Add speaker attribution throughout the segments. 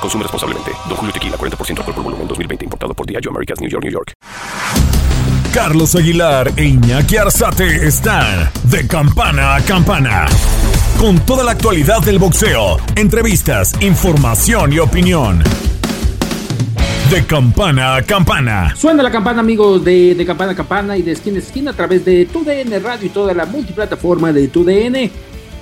Speaker 1: Consume responsablemente. Don Julio Tequila, 40% alcohol por volumen, 2020. Importado por Diageo Americas, New York, New York.
Speaker 2: Carlos Aguilar e Iñaki Arzate están de campana a campana. Con toda la actualidad del boxeo, entrevistas, información y opinión. De campana a campana.
Speaker 3: Suena la campana, amigos, de, de campana a campana y de esquina a esquina a través de TUDN Radio y toda la multiplataforma de TUDN.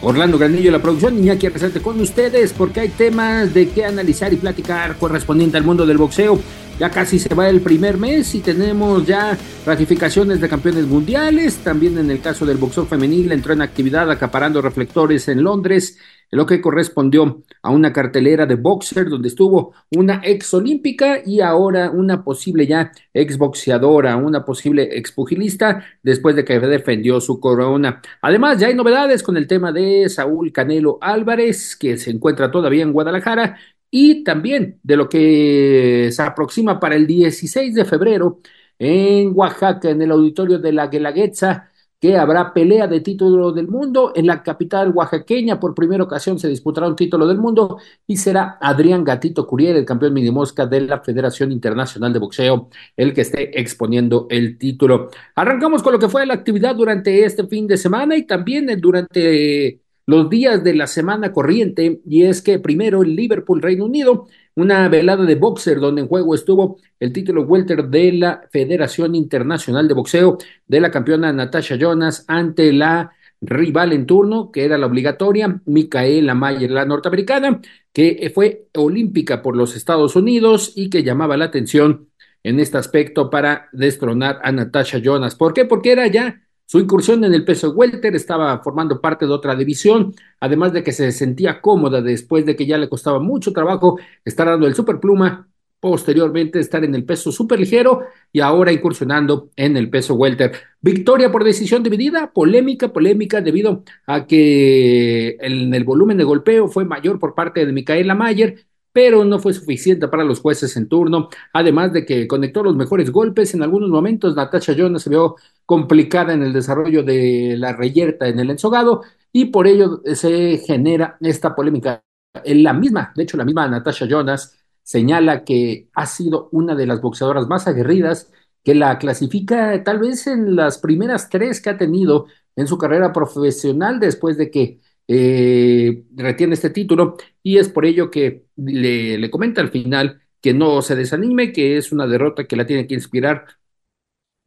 Speaker 3: Orlando Granillo, la producción, Iñaki Arzate con ustedes porque hay temas de qué analizar y platicar correspondiente al mundo del boxeo. Ya casi se va el primer mes y tenemos ya ratificaciones de campeones mundiales. También en el caso del boxeo femenil entró en actividad acaparando reflectores en Londres, lo que correspondió a una cartelera de boxer donde estuvo una ex olímpica y ahora una posible ya ex boxeadora, una posible ex pugilista después de que defendió su corona. Además, ya hay novedades con el tema de Saúl Canelo Álvarez, que se encuentra todavía en Guadalajara y también de lo que se aproxima para el 16 de febrero en Oaxaca, en el auditorio de la Guelaguetza, que habrá pelea de título del mundo en la capital oaxaqueña. Por primera ocasión se disputará un título del mundo y será Adrián Gatito Curiel, el campeón minimosca de la Federación Internacional de Boxeo, el que esté exponiendo el título. Arrancamos con lo que fue la actividad durante este fin de semana y también durante los días de la semana corriente, y es que primero el Liverpool, Reino Unido, una velada de boxer donde en juego estuvo el título welter de la Federación Internacional de Boxeo de la campeona Natasha Jonas ante la rival en turno, que era la obligatoria, Micaela Mayer, la norteamericana, que fue olímpica por los Estados Unidos y que llamaba la atención en este aspecto para destronar a Natasha Jonas. ¿Por qué? Porque era ya su incursión en el peso welter estaba formando parte de otra división, además de que se sentía cómoda después de que ya le costaba mucho trabajo estar dando el superpluma, posteriormente estar en el peso superligero y ahora incursionando en el peso welter. Victoria por decisión dividida, polémica, polémica debido a que el, volumen de golpeo fue mayor por parte de Micaela Mayer, pero no fue suficiente para los jueces en turno, además de que conectó los mejores golpes. En algunos momentos Natasha Jonas se vio complicada en el desarrollo de la reyerta en el ensogado y por ello se genera esta polémica. La misma, de hecho la misma Natasha Jonas señala que ha sido una de las boxeadoras más aguerridas, que la clasifica tal vez en las primeras tres que ha tenido en su carrera profesional después de que eh, retiene este título y es por ello que le, le comenta al final que no se desanime, que es una derrota que la tiene que inspirar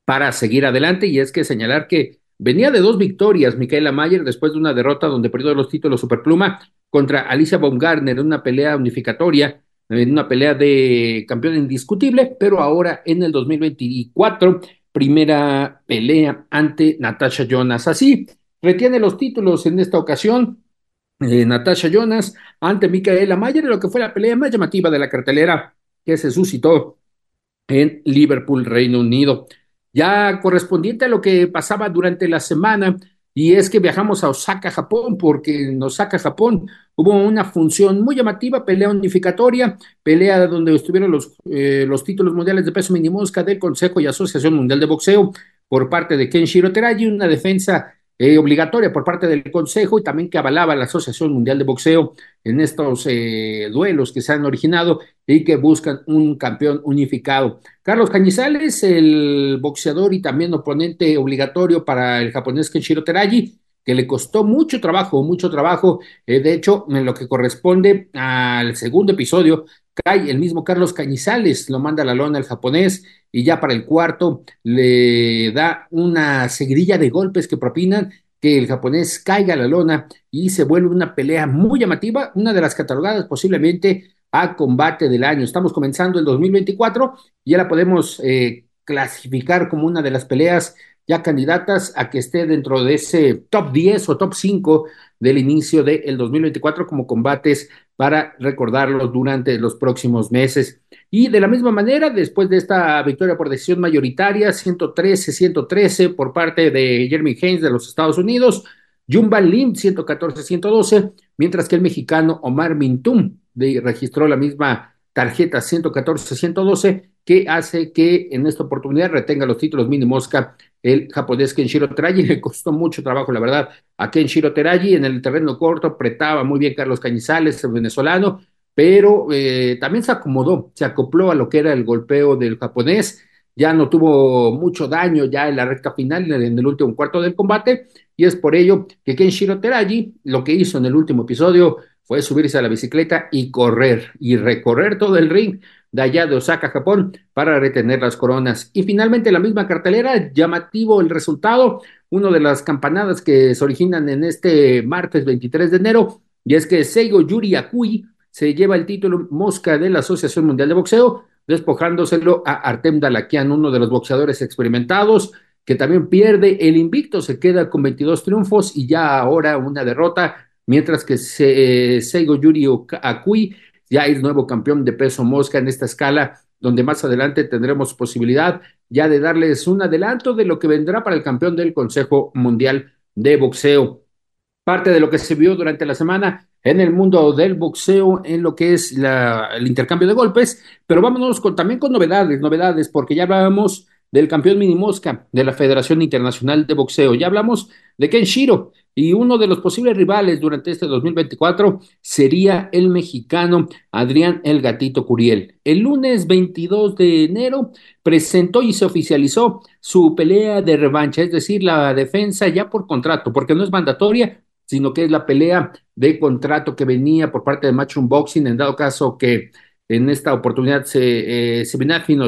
Speaker 3: para seguir adelante y es que señalar que venía de dos victorias Micaela Mayer después de una derrota donde perdió los títulos Superpluma contra Alicia Baumgartner en una pelea unificatoria, en una pelea de campeón indiscutible, pero ahora en el 2024 primera pelea ante Natasha Jonas. Así, Retiene los títulos en esta ocasión eh, Natasha Jonas ante Micaela Mayer, lo que fue la pelea más llamativa de la cartelera que se suscitó en Liverpool, Reino Unido. Ya correspondiente a lo que pasaba durante la semana, y es que viajamos a Osaka, Japón, porque en Osaka, Japón, hubo una función muy llamativa, pelea unificatoria, pelea donde estuvieron los, eh, los títulos mundiales de peso minimosca del Consejo y Asociación Mundial de Boxeo por parte de Kenshiro Teraji, una defensa eh, obligatoria por parte del Consejo y también que avalaba la Asociación Mundial de Boxeo en estos eh, duelos que se han originado y que buscan un campeón unificado. Carlos Cañizales, el boxeador y también oponente obligatorio para el japonés Kenshiro Teraji, que le costó mucho trabajo, mucho trabajo. Eh, de hecho, en lo que corresponde al segundo episodio, cae el mismo Carlos Cañizales, lo manda a la lona el japonés y ya para el cuarto le da una seguidilla de golpes que propinan que el japonés caiga a la lona y se vuelve una pelea muy llamativa, una de las catalogadas posiblemente a combate del año. Estamos comenzando el 2024 y ya la podemos eh, clasificar como una de las peleas ya candidatas a que esté dentro de ese top 10 o top 5 del inicio del 2024 como combates para recordarlos durante los próximos meses. Y de la misma manera, después de esta victoria por decisión mayoritaria, 113-113 por parte de Jeremy Haynes de los Estados Unidos, Jumba Lim 114-112, mientras que el mexicano Omar Mintum registró la misma tarjeta 114-112 que hace que en esta oportunidad retenga los títulos mini mosca el japonés Kenshiro Teraji. Le costó mucho trabajo, la verdad, a Kenshiro Teraji en el terreno corto, apretaba muy bien Carlos Cañizales, el venezolano, pero eh, también se acomodó, se acopló a lo que era el golpeo del japonés. Ya no tuvo mucho daño ya en la recta final, en el último cuarto del combate, y es por ello que Kenshiro Teraji lo que hizo en el último episodio fue subirse a la bicicleta y correr y recorrer todo el ring de allá de Osaka, Japón, para retener las coronas. Y finalmente la misma cartelera, llamativo el resultado, una de las campanadas que se originan en este martes 23 de enero, y es que Seigo Yuri Akui se lleva el título mosca de la Asociación Mundial de Boxeo, despojándoselo a Artem Dalakian, uno de los boxeadores experimentados, que también pierde el invicto, se queda con 22 triunfos y ya ahora una derrota, mientras que Seigo Yuri Akui ya es nuevo campeón de peso mosca en esta escala, donde más adelante tendremos posibilidad ya de darles un adelanto de lo que vendrá para el campeón del Consejo Mundial de Boxeo. Parte de lo que se vio durante la semana en el mundo del boxeo, en lo que es el intercambio de golpes, pero vámonos también con novedades, novedades, porque ya hablábamos del campeón mini mosca de la Federación Internacional de Boxeo, ya hablamos de Ken Shiro, y uno de los posibles rivales durante este 2024 sería el mexicano Adrián El Gatito Curiel. El lunes 22 de enero presentó y se oficializó su pelea de revancha, es decir, la defensa ya por contrato, porque no es mandatoria, sino que es la pelea de contrato que venía por parte de Matchroom Boxing, en dado caso que en esta oportunidad se, eh,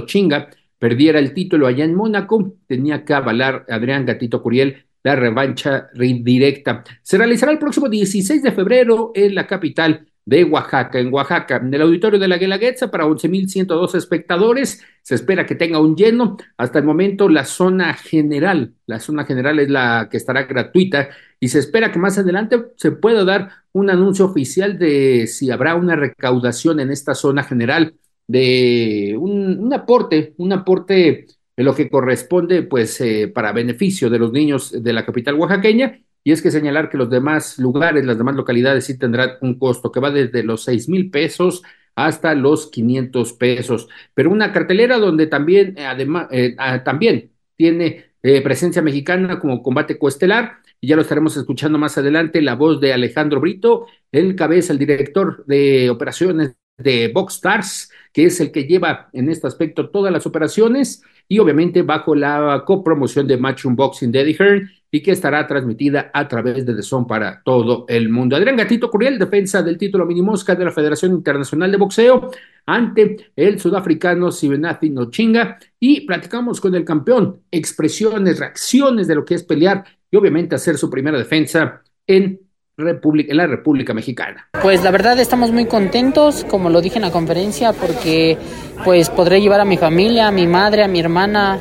Speaker 3: Chinga perdiera el título allá en Mónaco, tenía que avalar Adrián Gatito Curiel la revancha directa. Se realizará el próximo 16 de febrero en la capital de Oaxaca, en Oaxaca, en el auditorio de la Guelaguetza para 11.102 espectadores. Se espera que tenga un lleno. Hasta el momento, la zona general, la zona general es la que estará gratuita y se espera que más adelante se pueda dar un anuncio oficial de si habrá una recaudación en esta zona general de un, un aporte, un aporte en lo que corresponde pues eh, para beneficio de los niños de la capital oaxaqueña. Y es que señalar que los demás lugares, las demás localidades sí tendrán un costo que va desde los seis mil pesos hasta los 500 pesos, pero una cartelera donde también, eh, además, eh, ah, también tiene presencia mexicana como combate coestelar, y ya lo estaremos escuchando más adelante, la voz de Alejandro Brito, el cabeza, el director de operaciones de Box Stars, que es el que lleva en este aspecto todas las operaciones y obviamente bajo la copromoción de Match Unboxing de Hearn y que estará transmitida a través de The Zone para todo el mundo. Adrián Gatito Curiel, defensa del título minimosca de la Federación Internacional de Boxeo ante el sudafricano Sibenathi Nochinga y platicamos con el campeón, expresiones, reacciones de lo que es pelear y obviamente hacer su primera defensa en República, en la República Mexicana.
Speaker 4: Pues la verdad estamos muy contentos, como lo dije en la conferencia, porque pues podré llevar a mi familia, a mi madre, a mi hermana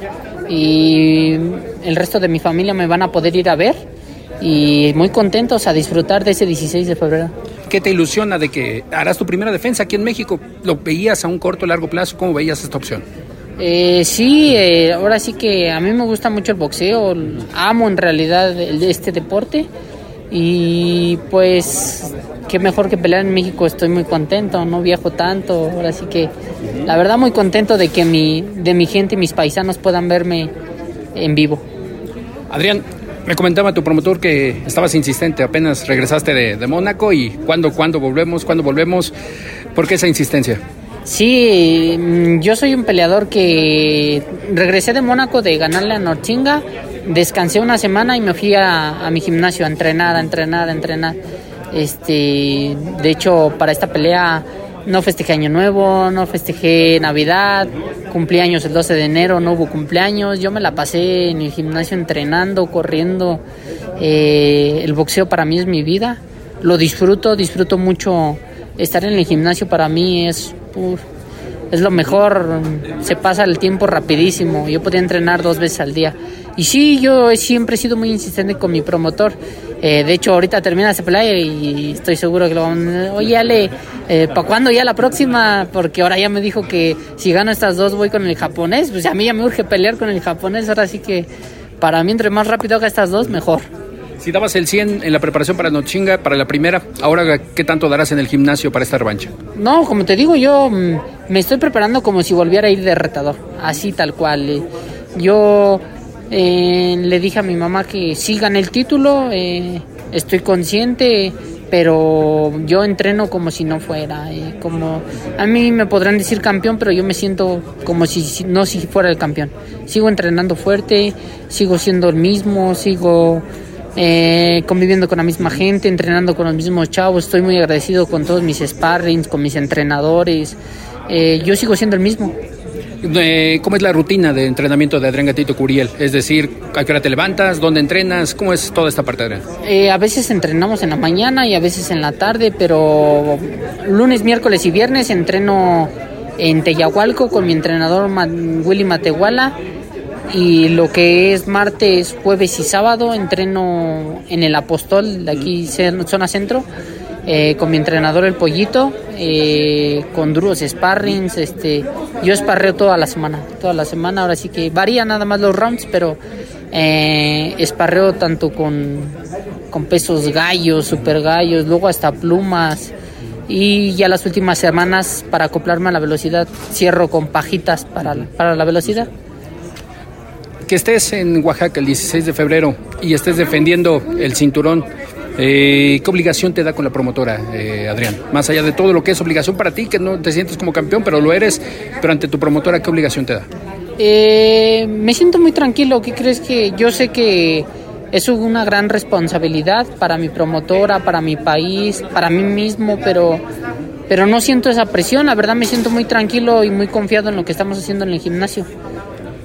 Speaker 4: y el resto de mi familia me van a poder ir a ver y muy contentos a disfrutar de ese 16 de febrero.
Speaker 5: ¿Qué te ilusiona de que harás tu primera defensa aquí en México? ¿Lo veías a un corto o largo plazo? ¿Cómo veías esta opción?
Speaker 4: Eh, sí, eh, ahora sí que a mí me gusta mucho el boxeo, amo en realidad este deporte y pues, qué mejor que pelear en México, estoy muy contento, no viajo tanto, ahora sí que la verdad muy contento de que mi, de mi gente y mis paisanos puedan verme en vivo.
Speaker 5: Adrián, me comentaba tu promotor que estabas insistente, apenas regresaste de, de Mónaco y ¿cuándo, cuándo volvemos? ¿Cuándo volvemos? ¿Por qué esa insistencia?
Speaker 4: Sí, mm, yo soy un peleador que regresé de Mónaco de ganarle a Norchinga descansé una semana y me fui a, mi gimnasio a entrenar, a entrenar, a entrenar. Este, de hecho, para esta pelea no festejé Año Nuevo, no festejé Navidad, cumpleaños el 12 de enero, no hubo cumpleaños. Yo me la pasé en el gimnasio entrenando, corriendo. Eh, el boxeo para mí es mi vida. Lo disfruto, disfruto mucho. Estar en el gimnasio para mí es, es lo mejor. Se pasa el tiempo rapidísimo. Yo podía entrenar dos veces al día Y sí, yo siempre he sido muy insistente con mi promotor. Eh, de hecho, ahorita termina ese play y estoy seguro que lo van a... Oye, Ale, eh, ¿para cuándo ya la próxima? Porque ahora ya me dijo que si gano estas dos voy con el japonés. Pues a mí ya me urge pelear con el japonés. Ahora sí que para mí entre más rápido haga estas dos, mejor.
Speaker 5: Si dabas el 100 en la preparación para Nochinga, para la primera, ahora ¿qué tanto darás en el gimnasio para esta revancha?
Speaker 4: No, como te digo, yo mm, me estoy preparando como si volviera a ir de retador, así tal cual. Eh. Yo eh, le dije a mi mamá que sigan el título, eh, estoy consciente, pero yo entreno como si no fuera. como a mí me podrán decir campeón, pero yo me siento como si no si fuera el campeón. Sigo entrenando fuerte, sigo siendo el mismo, sigo eh, conviviendo con la misma gente, entrenando con los mismos chavos. Estoy muy agradecido con todos mis sparrings, con mis entrenadores. Eh, yo sigo siendo el mismo.
Speaker 5: Eh, ¿Cómo es la rutina de entrenamiento de Adrián Gatito Curiel? Es decir, ¿a qué hora te levantas? ¿Dónde entrenas? ¿Cómo es toda esta parte, Adrián?
Speaker 4: a veces entrenamos en la mañana y a veces en la tarde, pero lunes, miércoles y viernes entreno en Teyahualco con mi entrenador Willy Matehuala y lo que es martes, jueves y sábado entreno en el Apostol, de aquí zona centro, eh, con mi entrenador el Pollito, eh, con duros sparrings, este, yo esparreo toda la semana, toda la semana, ahora sí que varía nada más los rounds, pero eh, esparreo tanto con, con pesos gallos, super gallos, luego hasta plumas, y ya las últimas semanas para acoplarme a la velocidad cierro con pajitas para, para la velocidad.
Speaker 5: Que estés en Oaxaca el 16 de febrero y estés defendiendo el cinturón, eh, ¿qué obligación te da con la promotora, eh, Adrián? Más allá de todo lo que es obligación para ti, que no te sientes como campeón, pero lo eres, pero ante tu promotora, ¿qué obligación te da?
Speaker 4: Eh, me siento muy tranquilo. ¿Qué crees que yo sé que es una gran responsabilidad para mi promotora, para mi país, para mí mismo, pero pero no siento esa presión, la verdad me siento muy tranquilo y muy confiado en lo que estamos haciendo en el gimnasio.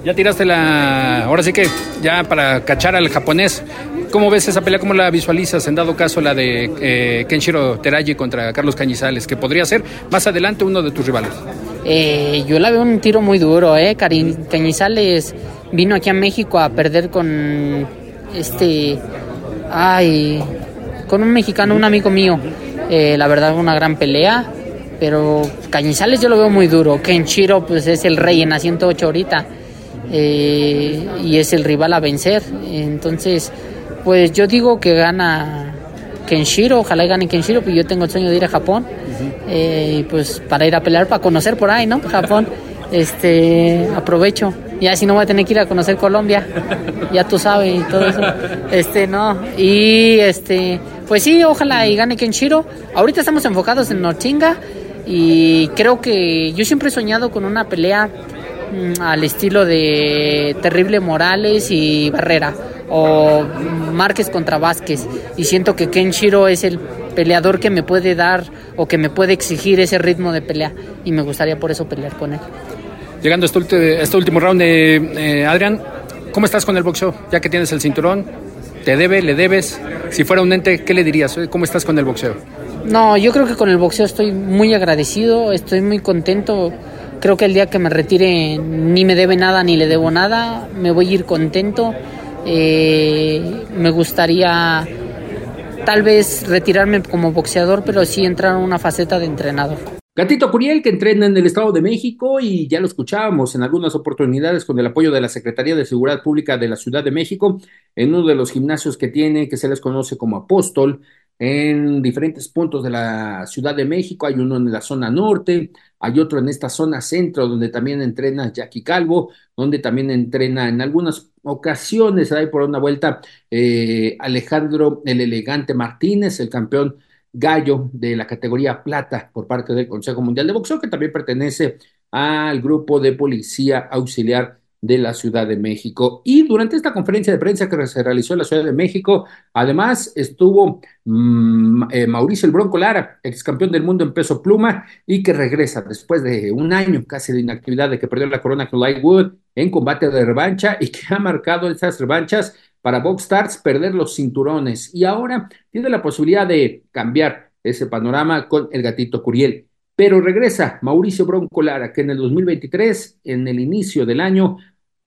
Speaker 5: Ya tiraste la. Ahora sí que, ya para cachar al japonés. ¿Cómo ves esa pelea? ¿Cómo la visualizas? En dado caso, la de eh, Kenshiro Teraji contra Carlos Cañizales, que podría ser más adelante uno de tus rivales.
Speaker 4: Eh, yo la veo un tiro muy duro, ¿eh? Cañizales vino aquí a México a perder con este. Ay. Con un mexicano, un amigo mío. Eh, la verdad, una gran pelea. Pero Cañizales yo lo veo muy duro. Kenshiro, pues es el rey en la 108 ahorita. Eh, y es el rival a vencer. Entonces, pues yo digo que gana Kenshiro, ojalá gane Kenshiro, pues yo tengo el sueño de ir a Japón, eh, pues para ir a pelear, para conocer por ahí, ¿no? Japón, este, aprovecho. Ya si no voy a tener que ir a conocer Colombia, ya tú sabes y todo eso. Este, no. Y este, pues sí, ojalá y gane Kenshiro. Ahorita estamos enfocados en Norchinga y creo que yo siempre he soñado con una pelea Mm, al estilo de Terrible Morales y Barrera o Márquez contra Vázquez y siento que Kenshiro es el peleador que me puede dar o que me puede exigir ese ritmo de pelea y me gustaría por eso pelear con él.
Speaker 5: Llegando a este, este último round, de eh, Adrián, ¿cómo estás con el boxeo? Ya que tienes el cinturón, ¿te debe, le debes? Si fuera un ente, ¿qué le dirías? ¿Cómo estás con el boxeo?
Speaker 4: No, yo creo que con el boxeo estoy muy agradecido, estoy muy contento creo que el día que me retire ni me debe nada ni le debo nada, me voy a ir contento. Eh, me gustaría tal vez retirarme como boxeador, pero sí entrar en una faceta de entrenador.
Speaker 3: Gatito Curiel, que entrena en el Estado de México y ya lo escuchábamos en algunas oportunidades con el apoyo de la Secretaría de Seguridad Pública de la Ciudad de México, en uno de los gimnasios que tiene, que se les conoce como Apóstol, en diferentes puntos de la Ciudad de México. Hay uno en la zona norte, hay otro en esta zona centro donde también entrena Jackie Calvo, donde también entrena en algunas ocasiones, ahí por una vuelta, eh, Alejandro el Elegante Martínez, el campeón gallo de la categoría plata por parte del Consejo Mundial de Boxeo, que también pertenece al grupo de policía auxiliar de la Ciudad de México. Y durante esta conferencia de prensa que se realizó en la Ciudad de México, además estuvo mm, eh, Mauricio El Bronco Lara, ex campeón del mundo en peso pluma, y que regresa después de un año casi de inactividad de que perdió la corona con Lightwood en combate de revancha y que ha marcado esas revanchas para Box Stars perder los cinturones. Y ahora tiene la posibilidad de cambiar ese panorama con el gatito Curiel. Pero regresa Mauricio Bronco Lara, que en el 2023, en el inicio del año,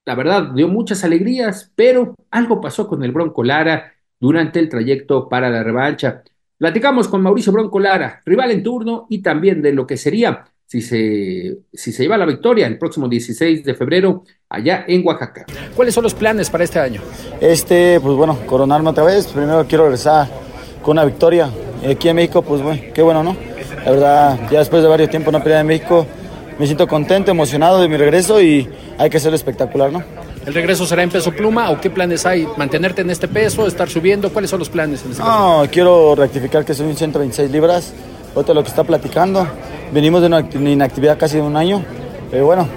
Speaker 3: la verdad, dio muchas alegrías, pero algo pasó con el Bronco Lara durante el trayecto para la revancha. Platicamos con Mauricio Bronco Lara, rival en turno, y también de lo que sería si se, si se lleva la victoria el próximo 16 de febrero allá en Oaxaca.
Speaker 5: ¿Cuáles son los planes para este año?
Speaker 6: Este, pues bueno, coronarme otra vez. Primero quiero regresar con una victoria. Aquí en México, pues bueno, qué bueno, ¿no? La verdad, ya después de varios tiempos no pelea en México, me siento contento, emocionado de mi regreso y hay que ser espectacular, ¿no?
Speaker 5: ¿El regreso será en peso pluma o qué planes hay? ¿Mantenerte en este peso? ¿Estar subiendo? ¿Cuáles son los planes en este
Speaker 6: No, quiero rectificar que soy un 126 libras. Otro lo que está platicando. Venimos de una inactividad casi de un año, pero bueno,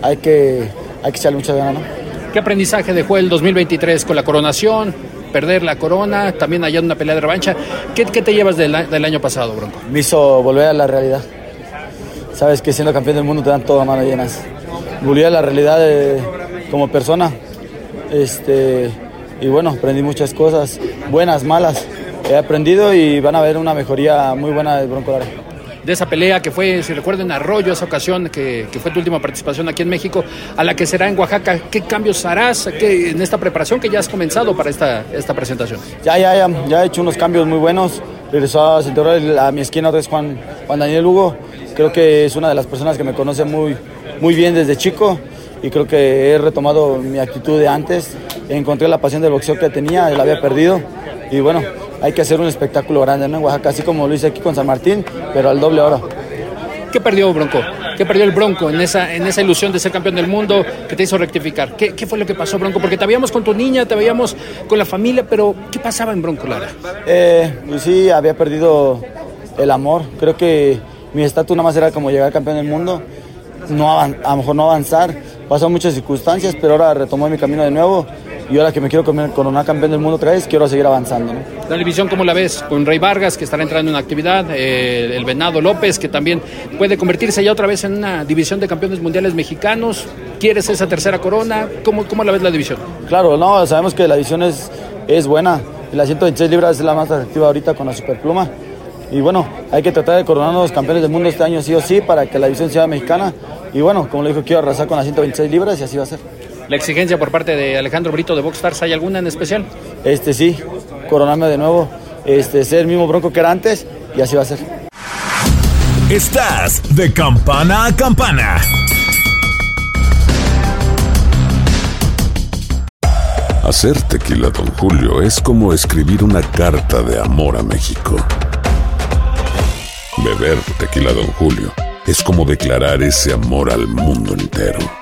Speaker 6: hay que, hay que echarle mucha ganas, ¿no?
Speaker 5: ¿Qué aprendizaje dejó el 2023 con la coronación? Perder la corona, también allá en una pelea de revancha. ¿Qué, qué te llevas del, del, año pasado, Bronco?
Speaker 6: Me hizo volver a la realidad. Sabes que siendo campeón del mundo te dan todo a llenas. Volví a la realidad como persona. Este, y bueno, aprendí muchas cosas, buenas, malas. He aprendido y van a ver una mejoría muy buena del Bronco Lara
Speaker 5: de esa pelea que fue, si recuerden, Arroyo, esa ocasión que, que, fue tu última participación aquí en México, a la que será en Oaxaca. ¿Qué cambios harás ¿Qué, en esta preparación que ya has comenzado para esta, esta presentación?
Speaker 6: Ya, ya, ya, ya he hecho unos cambios muy buenos. Regresó a cinturón a mi esquina otra vez Juan, Juan Daniel Hugo. Creo que es una de las personas que me conoce muy, muy bien desde chico y creo que he retomado mi actitud de antes. Encontré la pasión del boxeo que tenía, la había perdido y bueno, hay que hacer un espectáculo grande ¿no? en Oaxaca, así como lo hice aquí con San Martín, pero al doble oro.
Speaker 5: ¿Qué perdió Bronco? ¿Qué perdió el Bronco en esa, en esa ilusión de ser campeón del mundo que te hizo rectificar? ¿Qué, ¿Qué, fue lo que pasó, Bronco? Porque te veíamos con tu niña, te veíamos con la familia, pero ¿qué pasaba en Bronco Lara?
Speaker 6: Eh, pues sí, había perdido el amor. Creo que mi estatus nada más era como llegar campeón del mundo, no a lo mejor no avanzar. Pasó muchas circunstancias, pero ahora retomó mi camino de nuevo y ahora que me quiero coronar campeón del mundo otra vez, quiero seguir avanzando. ¿no?
Speaker 5: La división, ¿cómo la ves? Con Rey Vargas, que estará entrando en actividad, eh, el Venado López, que también puede convertirse ya otra vez en una división de campeones mundiales mexicanos. ¿Quieres esa tercera corona? ¿Cómo, cómo la ves la división?
Speaker 6: Claro, no, sabemos que la división es, es buena. La 126 libras es la más atractiva ahorita con la Superpluma. Y bueno, hay que tratar de coronarnos los campeones del mundo este año sí o sí para que la división sea mexicana. Y bueno, como le dijo, quiero arrasar con las 126 libras y así va a ser.
Speaker 5: La exigencia por parte de Alejandro Brito de Boxstars, ¿hay alguna en especial?
Speaker 6: Este sí, coronarme de nuevo, este, ser el mismo bronco que era antes y así va a ser.
Speaker 2: Estás de campana a campana.
Speaker 7: Hacer tequila, don Julio, es como escribir una carta de amor a México. Beber tequila, don Julio, es como declarar ese amor al mundo entero.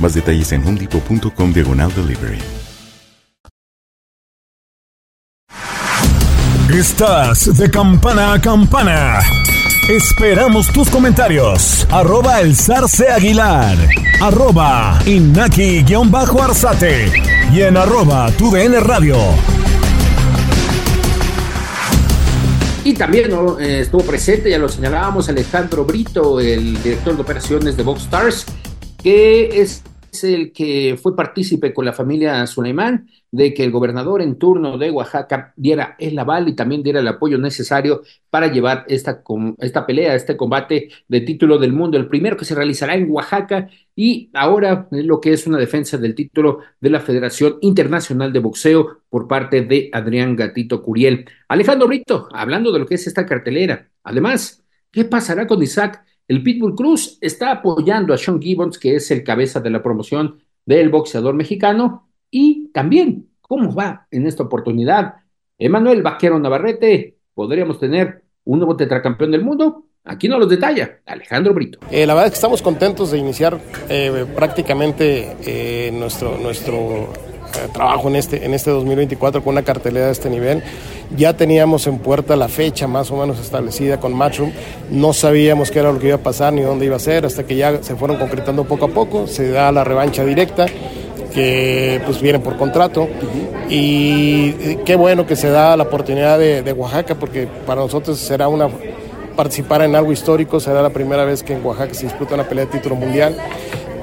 Speaker 7: Más detalles en homedepot.com diagonal delivery.
Speaker 2: Estás de campana a campana. Esperamos tus comentarios. Arroba el zarce aguilar. Arroba inaki-arzate. Y en arroba tu radio.
Speaker 3: Y también eh, estuvo presente, ya lo señalábamos, Alejandro Brito, el director de operaciones de Vox Stars, que es el que fue partícipe con la familia Suleimán de que el gobernador en turno de Oaxaca diera el aval y también diera el apoyo necesario para llevar esta, esta pelea, este combate de título del mundo, el primero que se realizará en Oaxaca y ahora lo que es una defensa del título de la Federación Internacional de Boxeo por parte de Adrián Gatito Curiel. Alejandro Brito, hablando de lo que es esta cartelera. Además, ¿qué pasará con Isaac? El Pitbull Cruz está apoyando a Sean Gibbons, que es el cabeza de la promoción del boxeador mexicano, y también cómo va en esta oportunidad. Emanuel Vaquero Navarrete, podríamos tener un nuevo tetracampeón del mundo. Aquí no los detalla Alejandro Brito.
Speaker 8: Eh, la verdad es que estamos contentos de iniciar eh, prácticamente eh, nuestro, nuestro trabajo en este, en este 2024 con una cartelera de este nivel. Ya teníamos en puerta la fecha más o menos establecida con Matchroom. No sabíamos qué era lo que iba a pasar ni dónde iba a ser hasta que ya se fueron concretando poco a poco. Se da la revancha directa que pues vienen por contrato y qué bueno que se da la oportunidad de, de Oaxaca porque para nosotros será una participar en algo histórico, será la primera vez que en Oaxaca se disputa una pelea de título mundial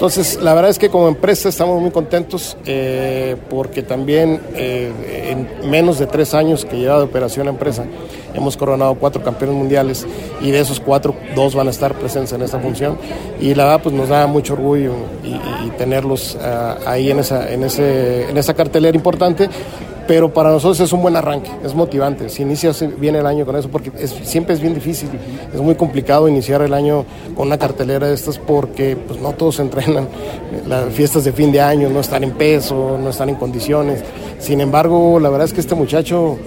Speaker 8: entonces, la verdad es que como empresa estamos muy contentos eh, porque también eh, en menos de tres años que lleva de operación la empresa, hemos coronado cuatro campeones mundiales y de esos cuatro, dos van a estar presentes en esta función. Y la verdad, pues nos da mucho orgullo y, tenerlos ah, ahí en esa, en, ese, en esa cartelera importante pero para nosotros es un buen arranque, es motivante. Si inicias bien el año con eso, porque siempre es bien difícil, es muy complicado iniciar el año con una cartelera de estas porque pues, no todos entrenan. Las fiestas de fin de año no están en peso, no están en condiciones. Sin embargo, la verdad es que este muchacho,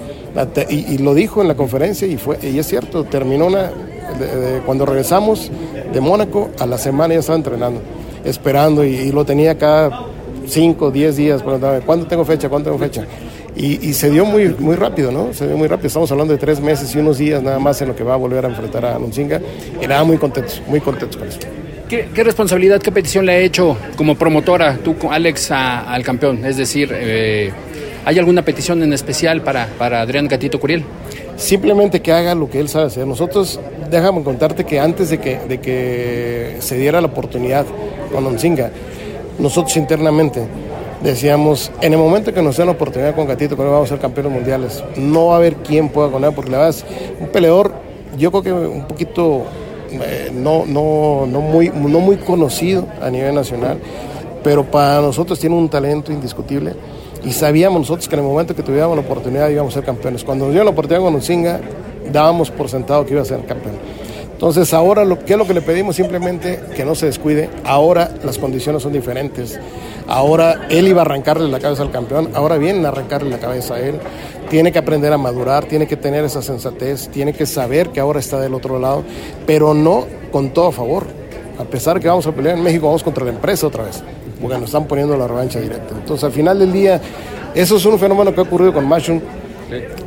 Speaker 8: y, lo dijo en la conferencia, y, fue, y es cierto, terminó una, cuando regresamos de Mónaco, a la semana ya estaba entrenando, esperando, y, lo tenía cada 5, 10 días, ¿cuándo tengo fecha? ¿Cuándo tengo fecha? Y, se dio muy, muy rápido, ¿no? Se dio muy rápido. Estamos hablando de tres meses y unos días nada más en lo que va a volver a enfrentar a Nunzinga. Y nada, muy contentos, muy contentos con eso.
Speaker 5: ¿Qué, responsabilidad, qué petición le ha hecho como promotora tú, Alex, al campeón? Es decir, eh, ¿hay alguna petición en especial para, para Adrián Gatito Curiel?
Speaker 8: Simplemente que haga lo que él sabe hacer. Nosotros, déjame contarte que antes de que, de que se diera la oportunidad con Nunzinga, nosotros internamente decíamos, en el momento que nos den la oportunidad con Gatito, que vamos a ser campeones mundiales, no va a haber quién pueda con él, porque la verdad es un peleador, yo creo que un poquito eh, no, no, no, muy, no muy conocido a nivel nacional, pero para nosotros tiene un talento indiscutible y sabíamos nosotros que en el momento que tuviéramos la oportunidad íbamos a ser campeones. Cuando nos dio la oportunidad con Unzinga, dábamos por sentado que iba a ser campeón. Entonces ahora, lo, ¿qué es lo que le pedimos? Simplemente que no se descuide. Ahora las condiciones son diferentes. Ahora él iba a arrancarle la cabeza al campeón, ahora viene a arrancarle la cabeza a él. Tiene que aprender a madurar, tiene que tener esa sensatez, tiene que saber que ahora está del otro lado, pero no con todo a favor. A pesar que vamos a pelear en México, vamos contra la empresa otra vez, porque nos están poniendo la revancha directa. Entonces, al final del día, eso es un fenómeno que ha ocurrido con Mashun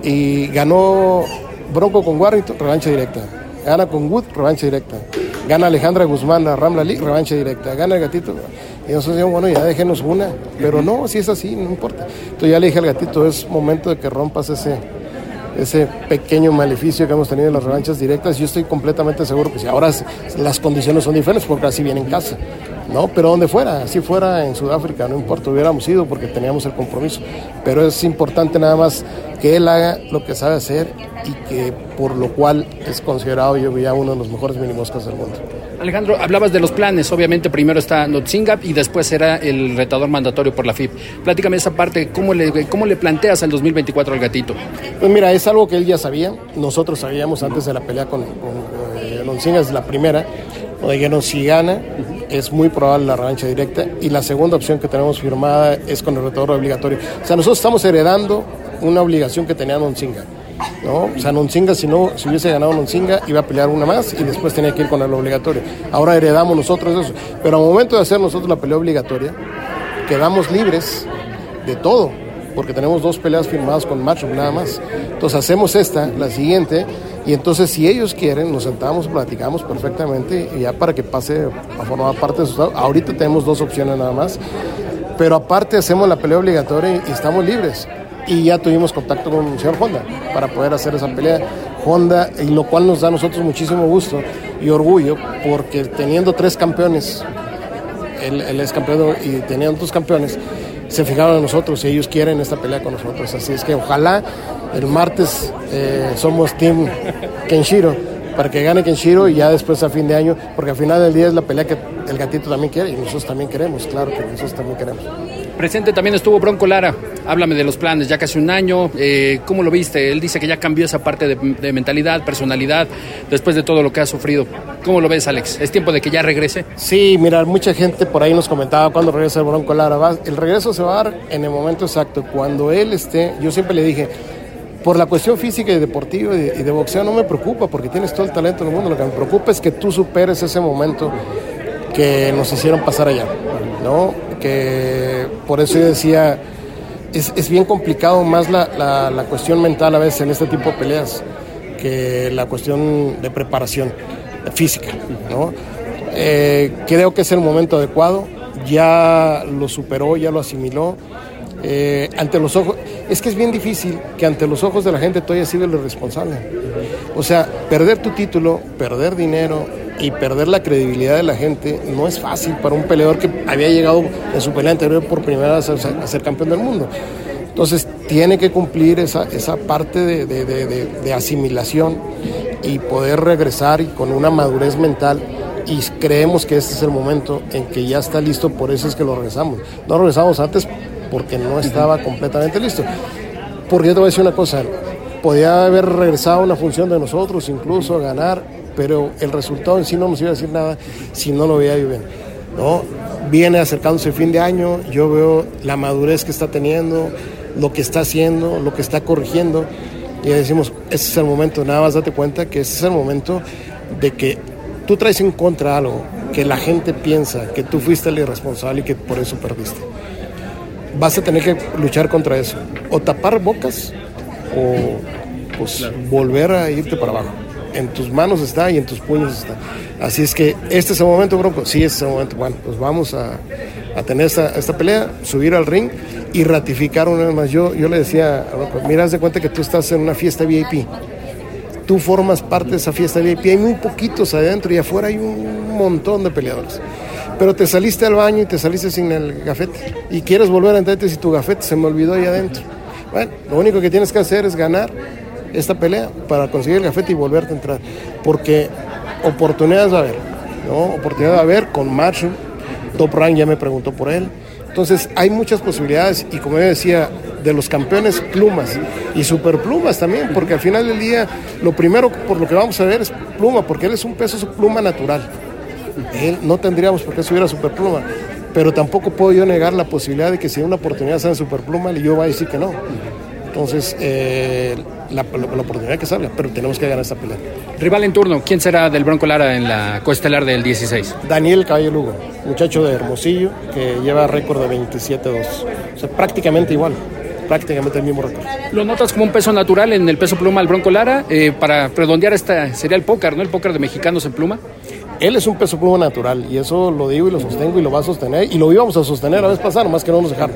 Speaker 8: y ganó Bronco con Warrington, revancha directa. Gana con Wood, revancha directa. Gana Alejandra Guzmán, la Ramla League, revancha directa. Gana el gatito. Y nosotros decíamos, bueno, ya déjenos una. Pero no, si es así, no importa. Entonces ya le dije al gatito, es momento de que rompas ese, ese pequeño maleficio que hemos tenido en las revanchas directas. Yo estoy completamente seguro que si ahora las condiciones son diferentes, porque así viene en casa. No, pero donde fuera, si fuera en Sudáfrica, no importa, hubiéramos ido porque teníamos el compromiso. Pero es importante nada más que él haga lo que sabe hacer y que por lo cual es considerado yo ya uno de los mejores minimoscas del mundo.
Speaker 5: Alejandro, hablabas de los planes, obviamente primero está Notzinga y después será el retador mandatorio por la FIP. Platícame esa parte, ¿cómo le, cómo le planteas al 2024 al gatito?
Speaker 8: Pues mira, es algo que él ya sabía, nosotros sabíamos antes de la pelea con, con eh, es la primera, o de que si gana, es muy probable la revancha directa y la segunda opción que tenemos firmada es con el retador obligatorio. O sea, nosotros estamos heredando una obligación que tenía Nonzinga. ¿no? O sea, Nonzinga, si, no, si hubiese ganado Nonzinga, iba a pelear una más y después tenía que ir con el obligatorio. Ahora heredamos nosotros eso. Pero al momento de hacer nosotros la pelea obligatoria, quedamos libres de todo porque tenemos dos peleas firmadas con Macho nada más. Entonces hacemos esta, la siguiente, y entonces si ellos quieren, nos sentamos, platicamos perfectamente, y ya para que pase a formar parte de su estado. Ahorita tenemos dos opciones nada más, pero aparte hacemos la pelea obligatoria y estamos libres. Y ya tuvimos contacto con el señor Honda para poder hacer esa pelea. Honda, y lo cual nos da a nosotros muchísimo gusto y orgullo, porque teniendo tres campeones, él, él es campeón y teniendo dos campeones, se fijaron en nosotros y ellos quieren esta pelea con nosotros. Así es que ojalá el martes eh, somos Team Kenshiro para que gane Kenshiro y ya después a fin de año, porque al final del día es la pelea que el gatito también quiere y nosotros también queremos, claro que nosotros también queremos.
Speaker 5: Presente también estuvo Bronco Lara. Háblame de los planes, ya casi un año. Eh, ¿Cómo lo viste? Él dice que ya cambió esa parte de, mentalidad, personalidad, después de todo lo que ha sufrido. ¿Cómo lo ves, Alex? ¿Es tiempo de que ya regrese?
Speaker 8: Sí, mira, mucha gente por ahí nos comentaba cuando regresa el Bronco Lara. El regreso se va a dar en el momento exacto. Cuando él esté, yo siempre le dije, por la cuestión física y deportiva y de, y de boxeo no me preocupa porque tienes todo el talento del mundo. Lo que me preocupa es que tú superes ese momento que nos hicieron pasar allá, ¿no? Que por eso yo decía, es, es bien complicado más la, la, cuestión mental a veces en este tipo de peleas que la cuestión de preparación física, ¿no? Eh, creo que es el momento adecuado, ya lo superó, ya lo asimiló. Eh, ante los ojos, es que es bien difícil que ante los ojos de la gente tú hayas sido el responsable. O sea, perder tu título, perder dinero, y perder la credibilidad de la gente no es fácil para un peleador que había llegado en su pelea anterior por primera vez a ser, campeón del mundo. Entonces tiene que cumplir esa, esa parte de, de, de, de, asimilación y poder regresar y con una madurez mental y creemos que este es el momento en que ya está listo, por eso es que lo regresamos. No regresamos antes porque no estaba completamente listo. Porque yo te voy a decir una cosa, podía haber regresado a una función de nosotros, incluso a ganar, pero el resultado en sí no nos iba a decir nada si no lo veía bien. ¿no? Viene acercándose el fin de año, yo veo la madurez que está teniendo, lo que está haciendo, lo que está corrigiendo, y decimos, ese es el momento, nada más date cuenta que ese es el momento de que tú traes en contra algo, que la gente piensa que tú fuiste el irresponsable y que por eso perdiste. Vas a tener que luchar contra eso, o tapar bocas, o pues volver a irte para abajo en tus manos está y en tus puños está. Así es que este es el momento, Bronco. Sí, este es el momento. Bueno, pues vamos a, tener esta, pelea, subir al ring y ratificar una vez más. Yo, yo le decía Bronco, mira, haz de cuenta que tú estás en una fiesta VIP. Tú formas parte de esa fiesta VIP. Hay muy poquitos adentro y afuera hay un montón de peleadores. Pero te saliste al baño y te saliste sin el gafete. Y quieres volver a entrarte si tu gafete se me olvidó ahí adentro. Bueno, lo único que tienes que hacer es ganar esta pelea para conseguir el gafete y volverte a entrar. Porque oportunidades va a haber, ¿no? Oportunidades va a haber con Marshall. Top Rank ya me preguntó por él. Entonces hay muchas posibilidades y como yo decía, de los campeones plumas y superplumas también, porque al final del día lo primero por lo que vamos a ver es pluma, porque él es un peso pluma natural. Él no tendríamos por qué subir a superpluma, pero tampoco puedo yo negar la posibilidad de que si una oportunidad sea en superpluma, yo voy a decir que no. Entonces, eh, la, la, la, oportunidad que salga, pero tenemos que ganar esta pelea.
Speaker 5: Rival en turno, ¿quién será del Bronco Lara en la coestelar del 16?
Speaker 8: Daniel Caballo Lugo, muchacho de Hermosillo, que lleva récord de 27-2. O sea, prácticamente igual, prácticamente el mismo récord.
Speaker 5: ¿Lo notas como un peso natural en el peso pluma al Bronco Lara? Eh, para redondear, esta sería el póker, ¿no? El póker de mexicanos en pluma.
Speaker 8: Él es un peso pluma natural, y eso lo digo y lo sostengo y lo va a sostener, y lo íbamos a sostener la vez pasada, más que no nos dejaron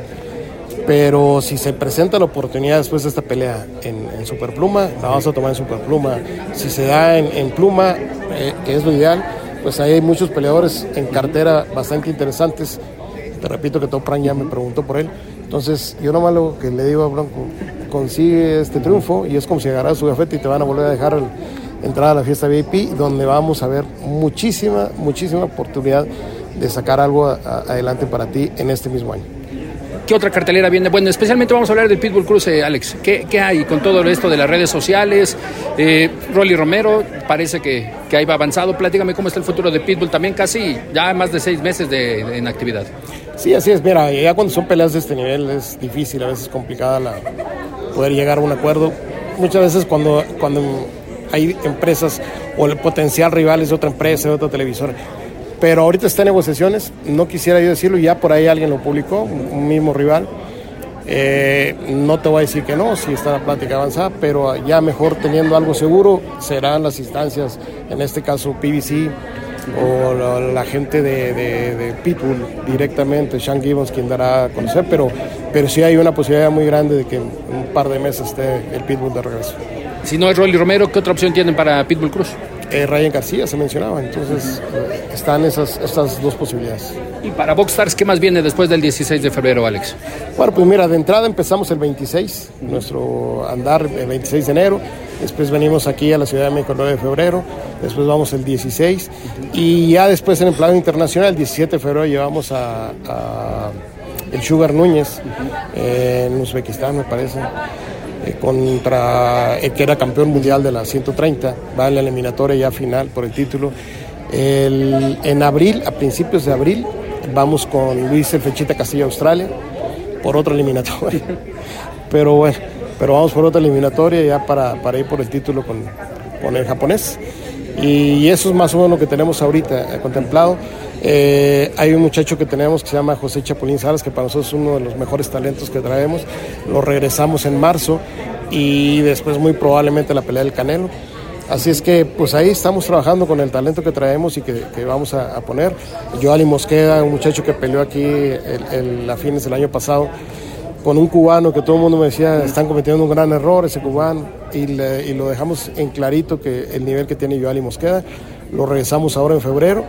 Speaker 8: pero si se presenta la oportunidad después de esta pelea en, Superpluma, la vamos a tomar en Superpluma. Si se da en, Pluma, eh, que es lo ideal, pues ahí hay muchos peleadores en cartera bastante interesantes. Te repito que Top Rank ya me preguntó por él. Entonces, yo nomás lo que le digo a Blanco, consigue este triunfo y es como si agarras su gafete y te van a volver a dejar entrar a la fiesta VIP, donde vamos a ver muchísima, muchísima oportunidad de sacar algo adelante para ti en este mismo año.
Speaker 5: ¿Qué otra cartelera viene? Bueno, especialmente vamos a hablar del Pitbull Cruce, Alex. ¿Qué, qué hay con todo esto de las redes sociales? Eh, Rolly Romero parece que, que ahí va avanzado. Platícame cómo está el futuro de Pitbull también, casi ya más de seis meses de, en actividad.
Speaker 8: Sí, así es. Mira, ya cuando son peleas de este nivel es difícil, a veces complicada la, poder llegar a un acuerdo. Muchas veces cuando, cuando hay empresas o potencial rivales de otra empresa, otra televisora, pero ahorita está en negociaciones, no quisiera yo decirlo, ya por ahí alguien lo publicó, un mismo rival, Eh, no te voy a decir que no, si está la plática avanzada, pero ya mejor teniendo algo seguro serán las instancias, en este caso PBC o la, gente de, de- de Pitbull directamente, Sean Gibbons quien dará a conocer, pero, pero sí hay una posibilidad muy grande de que en un par de meses esté el Pitbull de regreso.
Speaker 5: Si no es Rolly Romero, ¿qué otra opción tienen para Pitbull Cruz?
Speaker 8: Eh, Ryan García se mencionaba, entonces eh, están esas, estas dos posibilidades.
Speaker 5: Y para Boxstars, ¿qué más viene después del 16 de febrero, Alex?
Speaker 8: Bueno, pues mira, de entrada empezamos el 26, nuestro andar el 26 de enero, después venimos aquí a la Ciudad de México el 9 de febrero, después vamos el 16 y ya después en el plano internacional, el 17 de febrero llevamos a, a el Sugar Núñez eh, en Uzbekistán, me parece. Eh, contra el que era campeón mundial de la 130, va en la eliminatoria ya final por el título. El- en abril, a principios de abril, vamos con Luis El Fechita Castilla Australia por otra eliminatoria. Pero bueno, pero vamos por otra eliminatoria ya para, para ir por el título con, con el japonés. Y eso es más o menos lo que tenemos ahorita eh, contemplado. Eh, hay un muchacho que tenemos que se llama José Chapulín Salas, que para nosotros es uno de los mejores talentos que traemos. Lo regresamos en marzo y después muy probablemente la pelea del Canelo. Así es que pues ahí estamos trabajando con el talento que traemos y que, vamos a, a poner. Joali Mosqueda, un muchacho que peleó aquí a fines del año pasado con un cubano que todo el mundo me decía, están cometiendo un gran error ese cubano, y, lo dejamos en clarito que el nivel que tiene Joali Mosqueda, lo regresamos ahora en febrero,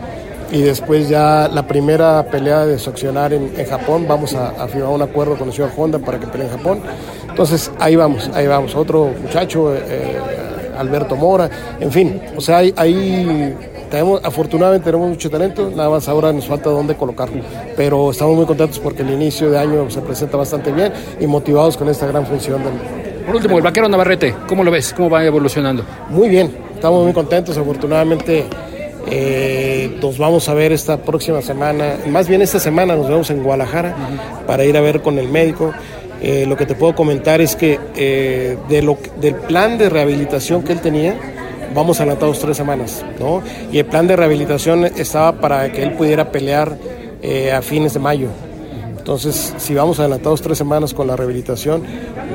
Speaker 8: y después ya la primera pelea de succionar en, en Japón, vamos a, firmar un acuerdo con el señor Honda para que pelee en Japón. Entonces ahí vamos, ahí vamos, otro muchacho, eh, Alberto Mora, en fin, o sea, ahí, ahí tenemos, afortunadamente tenemos mucho talento, nada más ahora nos falta dónde colocarlo. Pero estamos muy contentos porque el inicio de año se presenta bastante bien y motivados con esta gran función del,
Speaker 5: Por último, el vaquero Navarrete, ¿cómo lo ves? ¿Cómo va evolucionando?
Speaker 8: Muy bien, estamos muy contentos. Afortunadamente eh, nos vamos a ver esta próxima semana, más bien esta semana nos vemos en Guadalajara para ir a ver con el médico. Eh, lo que te puedo comentar es que eh, de lo, del plan de rehabilitación que él tenía, vamos adelantados tres semanas, ¿no? Y el plan de rehabilitación estaba para que él pudiera pelear eh, a fines de mayo. Entonces, si vamos adelantados tres semanas con la rehabilitación,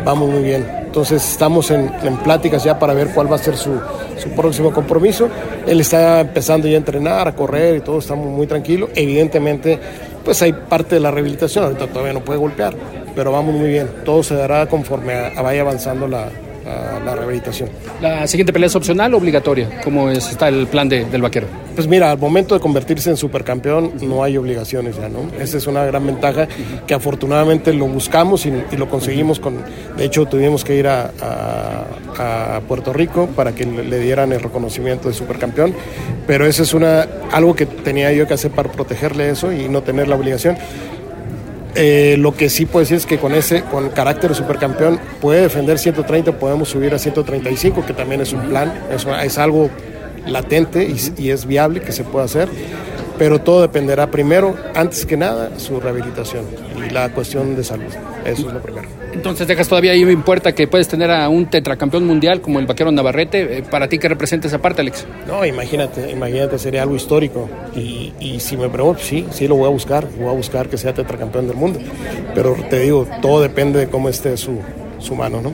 Speaker 8: vamos muy bien. Entonces, estamos en, en pláticas ya para ver cuál va a ser su, su próximo compromiso. Él está empezando ya a entrenar, a correr y todo, estamos muy tranquilos. Evidentemente, pues hay parte de la rehabilitación, ahorita todavía no puede golpear, pero vamos muy bien. Todo se dará conforme a- a vaya avanzando la, la- la rehabilitación.
Speaker 5: ¿La siguiente pelea es opcional o obligatoria? ¿Cómo es- está el plan de- del vaquero?
Speaker 8: Pues mira, al momento de convertirse en supercampeón no hay obligaciones ya, ¿no? Esa es una gran ventaja que afortunadamente lo buscamos y, y lo conseguimos con... De hecho, tuvimos que ir a, a- a Puerto Rico para que le, le dieran el reconocimiento de supercampeón, pero eso es una, algo que tenía yo que hacer para protegerle eso y no tener la obligación. Eh, lo que sí puedo decir es que con ese, con carácter de supercampeón, puede defender 130, podemos subir a 135, que también es un plan, es, es algo latente y, y es viable que se pueda hacer, pero todo dependerá primero, antes que nada, su rehabilitación y la cuestión de salud. Eso es lo primero.
Speaker 5: Entonces dejas todavía ahí en puerta que puedes tener a un tetracampeón mundial como el vaquero Navarrete. Eh, ¿Para ti qué representa esa parte, Alex?
Speaker 8: No, imagínate, imagínate, sería algo histórico. Y, y si me pregunto, sí, sí lo voy a buscar, voy a buscar que sea tetracampeón del mundo. Pero te digo, todo depende de cómo esté su, su mano, ¿no?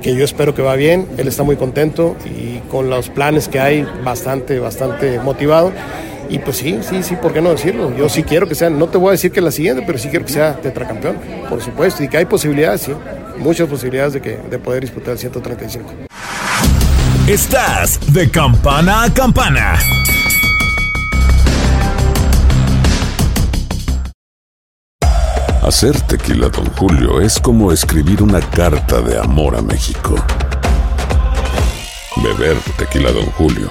Speaker 8: Que yo espero que va bien, él está muy contento y con los planes que hay, bastante, bastante motivado. Y pues sí, sí, sí, ¿por qué no decirlo? Yo sí quiero que sea, no te voy a decir que la siguiente, pero sí quiero que sea tetracampeón, por supuesto. Y que hay posibilidades, sí, muchas posibilidades de, que, de poder disputar el 135.
Speaker 2: Estás de campana a campana.
Speaker 7: Hacer tequila, Don Julio, es como escribir una carta de amor a México. Beber tequila, Don Julio,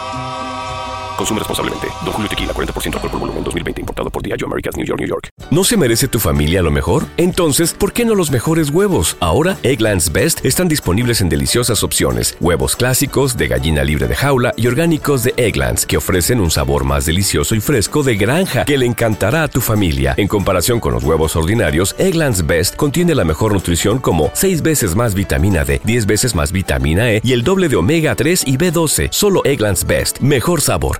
Speaker 1: Consume responsablemente. Don Julio Tequila, 40% alcohol por volumen, 2020. Importado por Diageo Americas, New York, New York.
Speaker 9: ¿No se merece tu familia lo mejor? Entonces, ¿por qué no los mejores huevos? Ahora, Egglands Best están disponibles en deliciosas opciones. Huevos clásicos, de gallina libre de jaula y orgánicos de Egglands, que ofrecen un sabor más delicioso y fresco de granja que le encantará a tu familia. En comparación con los huevos ordinarios, Egglands Best contiene la mejor nutrición como 6 veces más vitamina D, 10 veces más vitamina E y el doble de omega 3 y B12. Solo Egglands Best. Mejor sabor,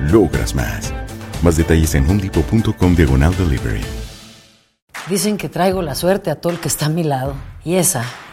Speaker 7: logras más. Más detalles en homedepot.com diagonal delivery.
Speaker 10: Dicen que traigo la suerte a todo el que está a mi lado. Y esa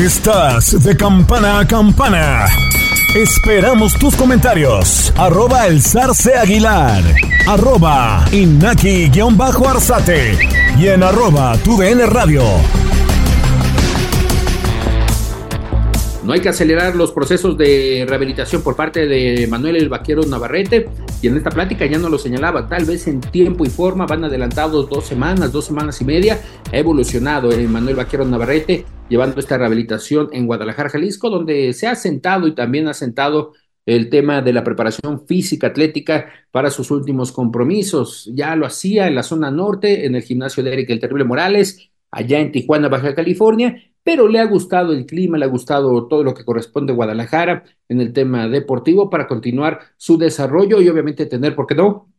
Speaker 2: Estás de campana a campana. Esperamos tus comentarios. Arroba el zarce aguilar. Arroba inaki-arzate. Y en arroba tu radio.
Speaker 3: No hay que acelerar los procesos de rehabilitación por parte de Manuel el Vaquero Navarrete. Y en esta plática ya no lo señalaba, tal vez en tiempo y forma van adelantados dos semanas, dos semanas y media. Ha evolucionado en Manuel Vaquero Navarrete llevando esta rehabilitación en Guadalajara, Jalisco, donde se ha sentado y también ha sentado el tema de la preparación física atlética para sus últimos compromisos. Ya lo hacía en la zona norte, en el gimnasio de Eric el Terrible Morales, allá en Tijuana, Baja California, pero le ha gustado el clima, le ha gustado todo lo que corresponde a Guadalajara en el tema deportivo para continuar su desarrollo y obviamente tener, ¿por qué no?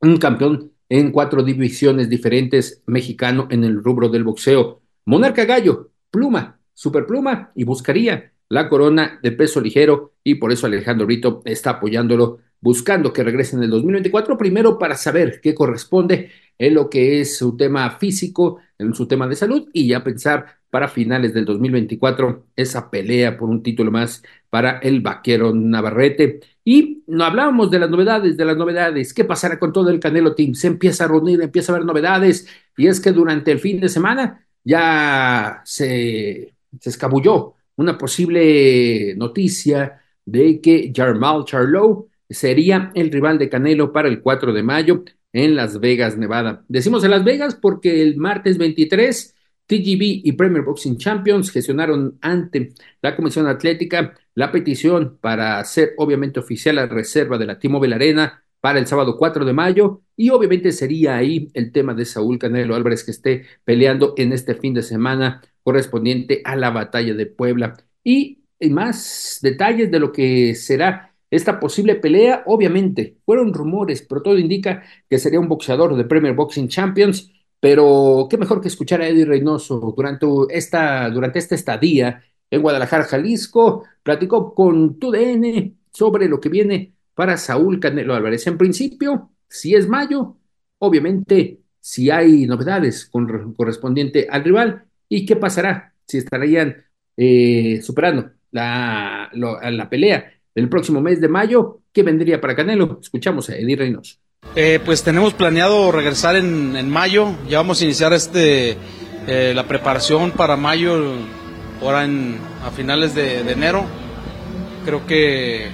Speaker 3: Un campeón en cuatro divisiones diferentes mexicano en el rubro del boxeo. Monarca Gallo, pluma, superpluma y buscaría la corona de peso ligero y por eso Alejandro Brito está apoyándolo, buscando que regrese en el 2024, primero para saber qué corresponde en lo que es su tema físico, en su tema de salud y ya pensar para finales del 2024 esa pelea por un título más para el vaquero Navarrete. Y no hablábamos de las novedades, de las novedades, qué pasará con todo el Canelo Team, se empieza a reunir, empieza a haber novedades. Y es que durante el fin de semana ya se, escabulló una posible noticia de que Jarmal Charlo sería el rival de Canelo para el 4 de mayo en Las Vegas, Nevada. Decimos en Las Vegas porque el martes 23 TGB y Premier Boxing Champions gestionaron ante la Comisión Atlética la petición para hacer obviamente oficial la reserva de la T-Mobile Arena para el sábado 4 de mayo. Y obviamente sería ahí el tema de Saúl Canelo Álvarez que esté peleando en este fin de semana correspondiente a la batalla de Puebla. Y, más detalles de lo que será esta posible pelea, obviamente fueron rumores, pero todo indica que sería un boxeador de Premier Boxing Champions. Pero qué mejor que escuchar a Eddie Reynoso durante esta, durante esta estadía en Guadalajara, Jalisco. Platicó con TUDN sobre lo que viene para Saúl Canelo Álvarez. En principio, si es mayo, obviamente, si hay novedades con, correspondiente al rival y qué pasará si estarían eh, superando la, la pelea del próximo mes de mayo, ¿qué vendría para Canelo? Escuchamos a Eddie Reynoso.
Speaker 11: Eh, pues tenemos planeado regresar en, mayo, ya vamos a iniciar este eh, la preparación para mayo, ahora en, a finales de, enero. Creo que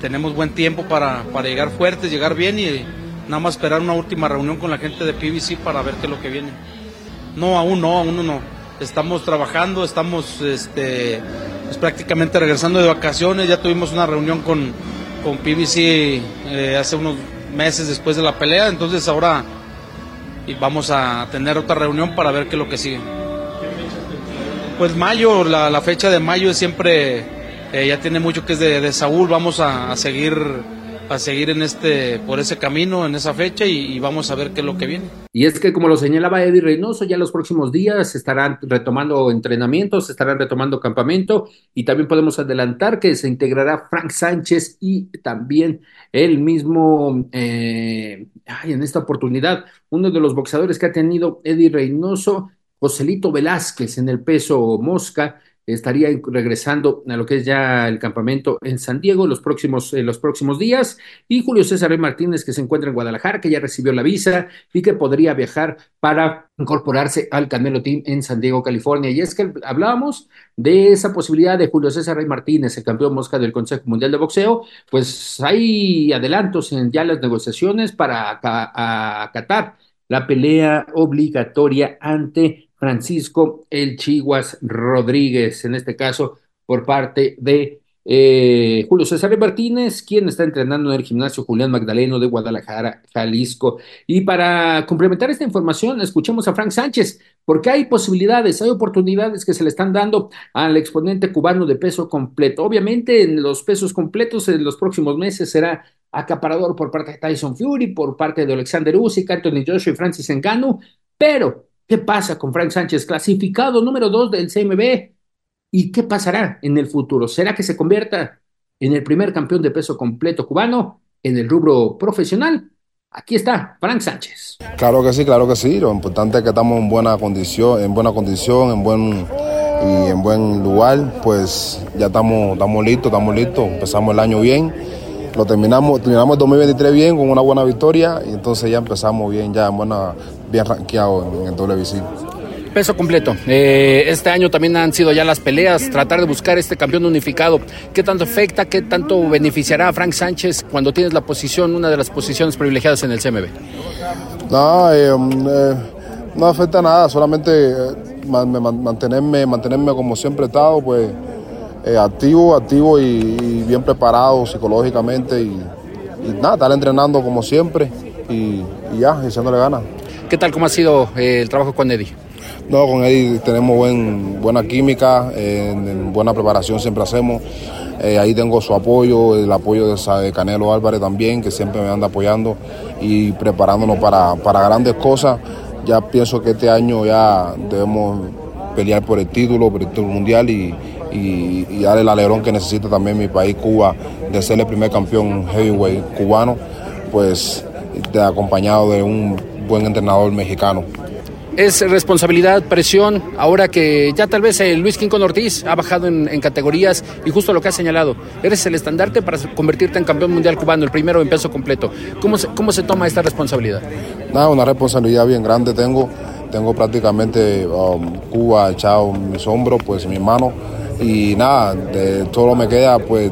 Speaker 11: tenemos buen tiempo para, para, llegar fuertes, llegar bien y nada más esperar una última reunión con la gente de PBC para ver qué es lo que viene. No, aún no, aún no. Estamos trabajando, estamos este, pues prácticamente regresando de vacaciones, ya tuvimos una reunión con, con PBC eh, hace unos meses después de la pelea, entonces ahora vamos a tener otra reunión para ver qué es lo que sigue. Pues mayo, la, fecha de mayo es siempre, eh, ya tiene mucho que es de, Saúl, vamos a, seguir a seguir en este, por ese camino, en esa fecha y, vamos a ver qué es lo que viene.
Speaker 3: Y es que como lo señalaba Eddie Reynoso, ya los próximos días estarán retomando entrenamientos, estarán retomando campamento y también podemos adelantar que se integrará Frank Sánchez y también el mismo, eh, ay, en esta oportunidad, uno de los boxeadores que ha tenido Eddie Reynoso, Joselito Velázquez en el peso mosca, estaría regresando a lo que es ya el campamento en San Diego los próximos, eh, los próximos días. Y Julio César Martínez, que se encuentra en Guadalajara, que ya recibió la visa y que podría viajar para incorporarse al Canelo Team en San Diego, California. Y es que hablábamos de esa posibilidad de Julio César Rey Martínez, el campeón mosca del Consejo Mundial de Boxeo, pues hay adelantos en ya las negociaciones para acatar la pelea obligatoria ante Francisco El Chiguas Rodríguez, en este caso por parte de eh, Julio César Martínez, quien está entrenando en el gimnasio Julián Magdaleno de Guadalajara, Jalisco. Y para complementar esta información, escuchemos a Frank Sánchez, porque hay posibilidades, hay oportunidades que se le están dando al exponente cubano de peso completo. Obviamente, en los pesos completos en los próximos meses será acaparador por parte de Tyson Fury, por parte de Alexander Usyk, Anthony Joshua y Francis Ngannou, pero ¿Qué pasa con Frank Sánchez, clasificado número dos del CMB? ¿Y qué pasará en el futuro? ¿Será que se convierta en el primer campeón de peso completo cubano en el rubro profesional? Aquí está Frank Sánchez.
Speaker 12: Claro que sí, claro que sí. Lo importante es que estamos en buena condición, en buena condición, en buen y en buen lugar. Pues ya estamos, estamos listos, estamos listos. Empezamos el año bien lo terminamos, terminamos el 2023 bien con una buena victoria y entonces ya empezamos bien, ya buena, bien rankeado en, el WBC.
Speaker 5: Peso completo. Eh, este año también han sido ya las peleas, tratar de buscar este campeón unificado. ¿Qué tanto afecta, qué tanto beneficiará a Frank Sánchez cuando tienes la posición, una de las posiciones privilegiadas en el CMB?
Speaker 12: No, eh, mm, eh, no afecta nada, solamente mantenerme, mantenerme como siempre he estado, pues activo, activo y, bien preparado psicológicamente y, nada, estar entrenando como siempre y, ya, echándole ganas.
Speaker 5: ¿Qué tal, cómo ha sido eh, el trabajo con Eddie?
Speaker 12: No, con Eddie tenemos buen, buena química, buena preparación siempre hacemos. Eh, ahí tengo su apoyo, el apoyo de Canelo Álvarez también, que siempre me anda apoyando y preparándonos para, grandes cosas. Ya pienso que este año ya debemos pelear por el título, por el título mundial y, y, darle el alerón que necesita también mi país, Cuba, de ser el primer campeón heavyweight cubano, pues acompañado de un buen entrenador mexicano.
Speaker 5: Es responsabilidad, presión, ahora que ya tal vez Luis Quincón Ortiz ha bajado en, categorías y justo lo que ha señalado, eres el estandarte para convertirte en campeón mundial cubano, el primero en peso completo. ¿Cómo se, cómo se toma esta responsabilidad?
Speaker 12: Nada, una responsabilidad bien grande tengo. Tengo prácticamente um, Cuba echado en mis hombros, pues en mis manos y nada, de todo me queda pues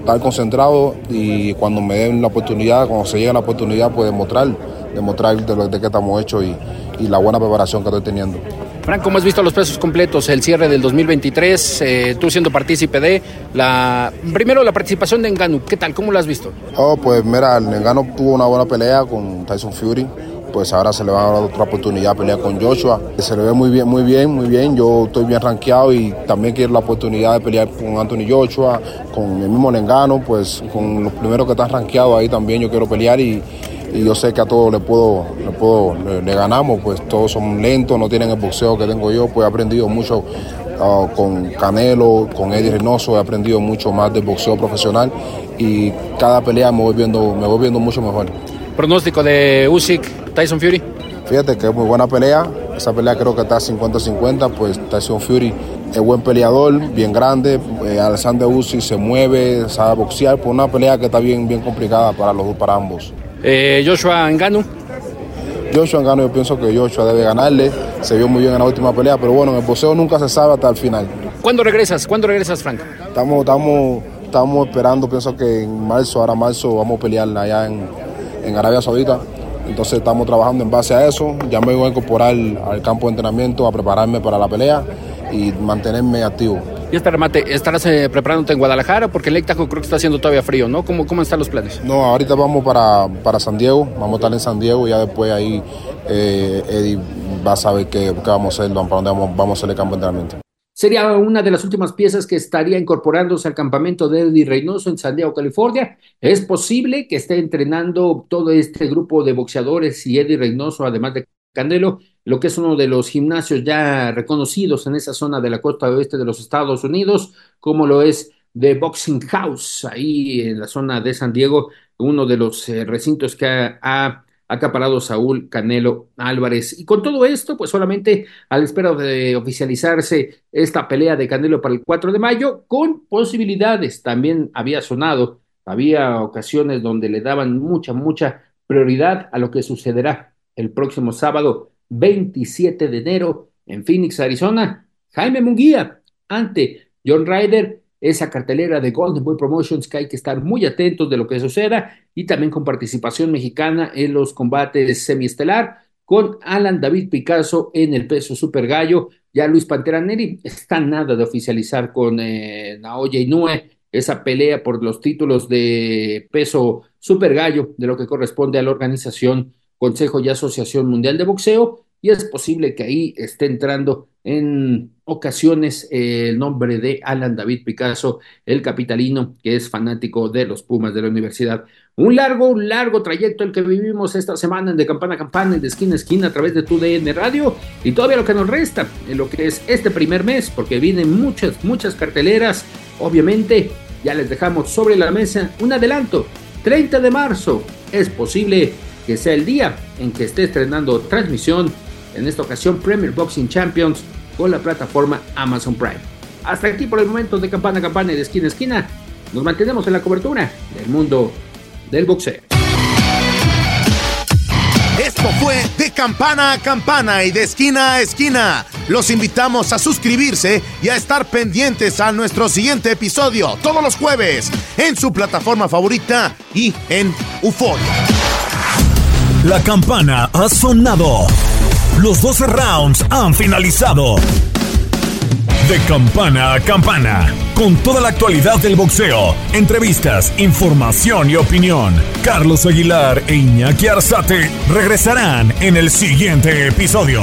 Speaker 12: estar concentrado y cuando me den la oportunidad, cuando se llegue la oportunidad, pues demostrar, demostrar de lo de que estamos hechos y, y, la buena preparación que estoy teniendo.
Speaker 5: Frank, ¿cómo has visto los pesos completos, el cierre del 2023, eh, tú siendo partícipe de la... Primero la participación de Engano, ¿qué tal? ¿Cómo lo has visto?
Speaker 12: Oh, pues mira, Engano tuvo una buena pelea con Tyson Fury, pues ahora se le va a dar otra oportunidad a pelear con Joshua. Se le ve muy bien, muy bien, muy bien. Yo estoy bien rankeado y también quiero la oportunidad de pelear con Anthony Joshua, con el mismo Nengano, pues con los primeros que están rankeados ahí también yo quiero pelear y, yo sé que a todos le puedo, le puedo, le, ganamos, pues todos son lentos, no tienen el boxeo que tengo yo, pues he aprendido mucho uh, con Canelo, con Eddie Reynoso, he aprendido mucho más del boxeo profesional y cada pelea me voy viendo, me voy viendo mucho mejor.
Speaker 5: Pronóstico de Usyk, Tyson Fury.
Speaker 12: Fíjate que es muy buena pelea. Esa pelea creo que está 50-50, pues Tyson Fury es buen peleador, bien grande. Eh, Alexander Usyk se mueve, sabe boxear, pues una pelea que está bien, bien complicada para los para ambos.
Speaker 5: Eh, Joshua Ngannou.
Speaker 12: Joshua Ngannou, yo pienso que Joshua debe ganarle. Se vio muy bien en la última pelea, pero bueno, en el boxeo nunca se sabe hasta el final.
Speaker 5: ¿Cuándo regresas? ¿Cuándo regresas, Frank?
Speaker 12: Estamos, estamos, estamos esperando, pienso que en marzo, ahora marzo, vamos a pelear allá en en Arabia Saudita. Entonces estamos trabajando en base a eso. Ya me voy a incorporar al campo de entrenamiento, a prepararme para la pelea y mantenerme activo.
Speaker 5: Y este remate, ¿estarás eh, preparándote en Guadalajara? Porque el Ictaco creo que está haciendo todavía frío, ¿no? ¿Cómo, ¿Cómo están los planes?
Speaker 12: No, ahorita vamos para, para San Diego, vamos a estar en San Diego y ya después ahí eh, Eddie va a saber qué, qué vamos a hacer, para dónde vamos, vamos a hacer el campo de entrenamiento.
Speaker 3: sería una de las últimas piezas que estaría incorporándose al campamento de Eddie Reynoso en San Diego, California. Es posible que esté entrenando todo este grupo de boxeadores y Eddie Reynoso, además de Canelo, lo que es uno de los gimnasios ya reconocidos en esa zona de la costa oeste de los Estados Unidos, como lo es The Boxing House, ahí en la zona de San Diego, uno de los eh, recintos que ha acaparado Saúl Canelo Álvarez. Y con todo esto, pues solamente a la de oficializarse esta pelea de Canelo para el 4 de mayo, con posibilidades, también había sonado, había ocasiones donde le daban mucha, mucha prioridad a lo que sucederá el próximo sábado 27 de enero en Phoenix, Arizona. Jaime Munguía ante John Ryder esa cartelera de Golden Boy Promotions que hay que estar muy atentos de lo que suceda y también con participación mexicana en los combates semiestelar con Alan David Picasso en el peso super gallo. Ya Luis Pantera Neri está nada de oficializar con eh, Naoya Inoue esa pelea por los títulos de peso super gallo de lo que corresponde a la organización Consejo y Asociación Mundial de Boxeo y es posible que ahí esté entrando en ocasiones el nombre de Alan David Picasso, el capitalino que es fanático de los Pumas de la universidad. Un largo, un largo trayecto el que vivimos esta semana de campana a campana y de esquina a esquina a través de tu DN Radio y todavía lo que nos resta en lo que es este primer mes, porque vienen muchas, muchas carteleras. Obviamente, ya les dejamos sobre la mesa un adelanto. 30 de marzo, es posible que sea el día en que esté estrenando transmisión en esta ocasión Premier Boxing Champions con la plataforma Amazon Prime. Hasta aquí por el momento de campana a campana y de esquina a esquina. Nos mantenemos en la cobertura del mundo del boxeo.
Speaker 13: Esto fue de campana a campana y de esquina a esquina. Los invitamos a suscribirse y a estar pendientes a nuestro siguiente episodio todos los jueves en su plataforma favorita y en UFO.
Speaker 2: La campana ha sonado. Los 12 rounds han finalizado. De campana a campana, con toda la actualidad del boxeo, entrevistas, información y opinión. Carlos Aguilar e Iñaki Arzate regresarán en el siguiente episodio.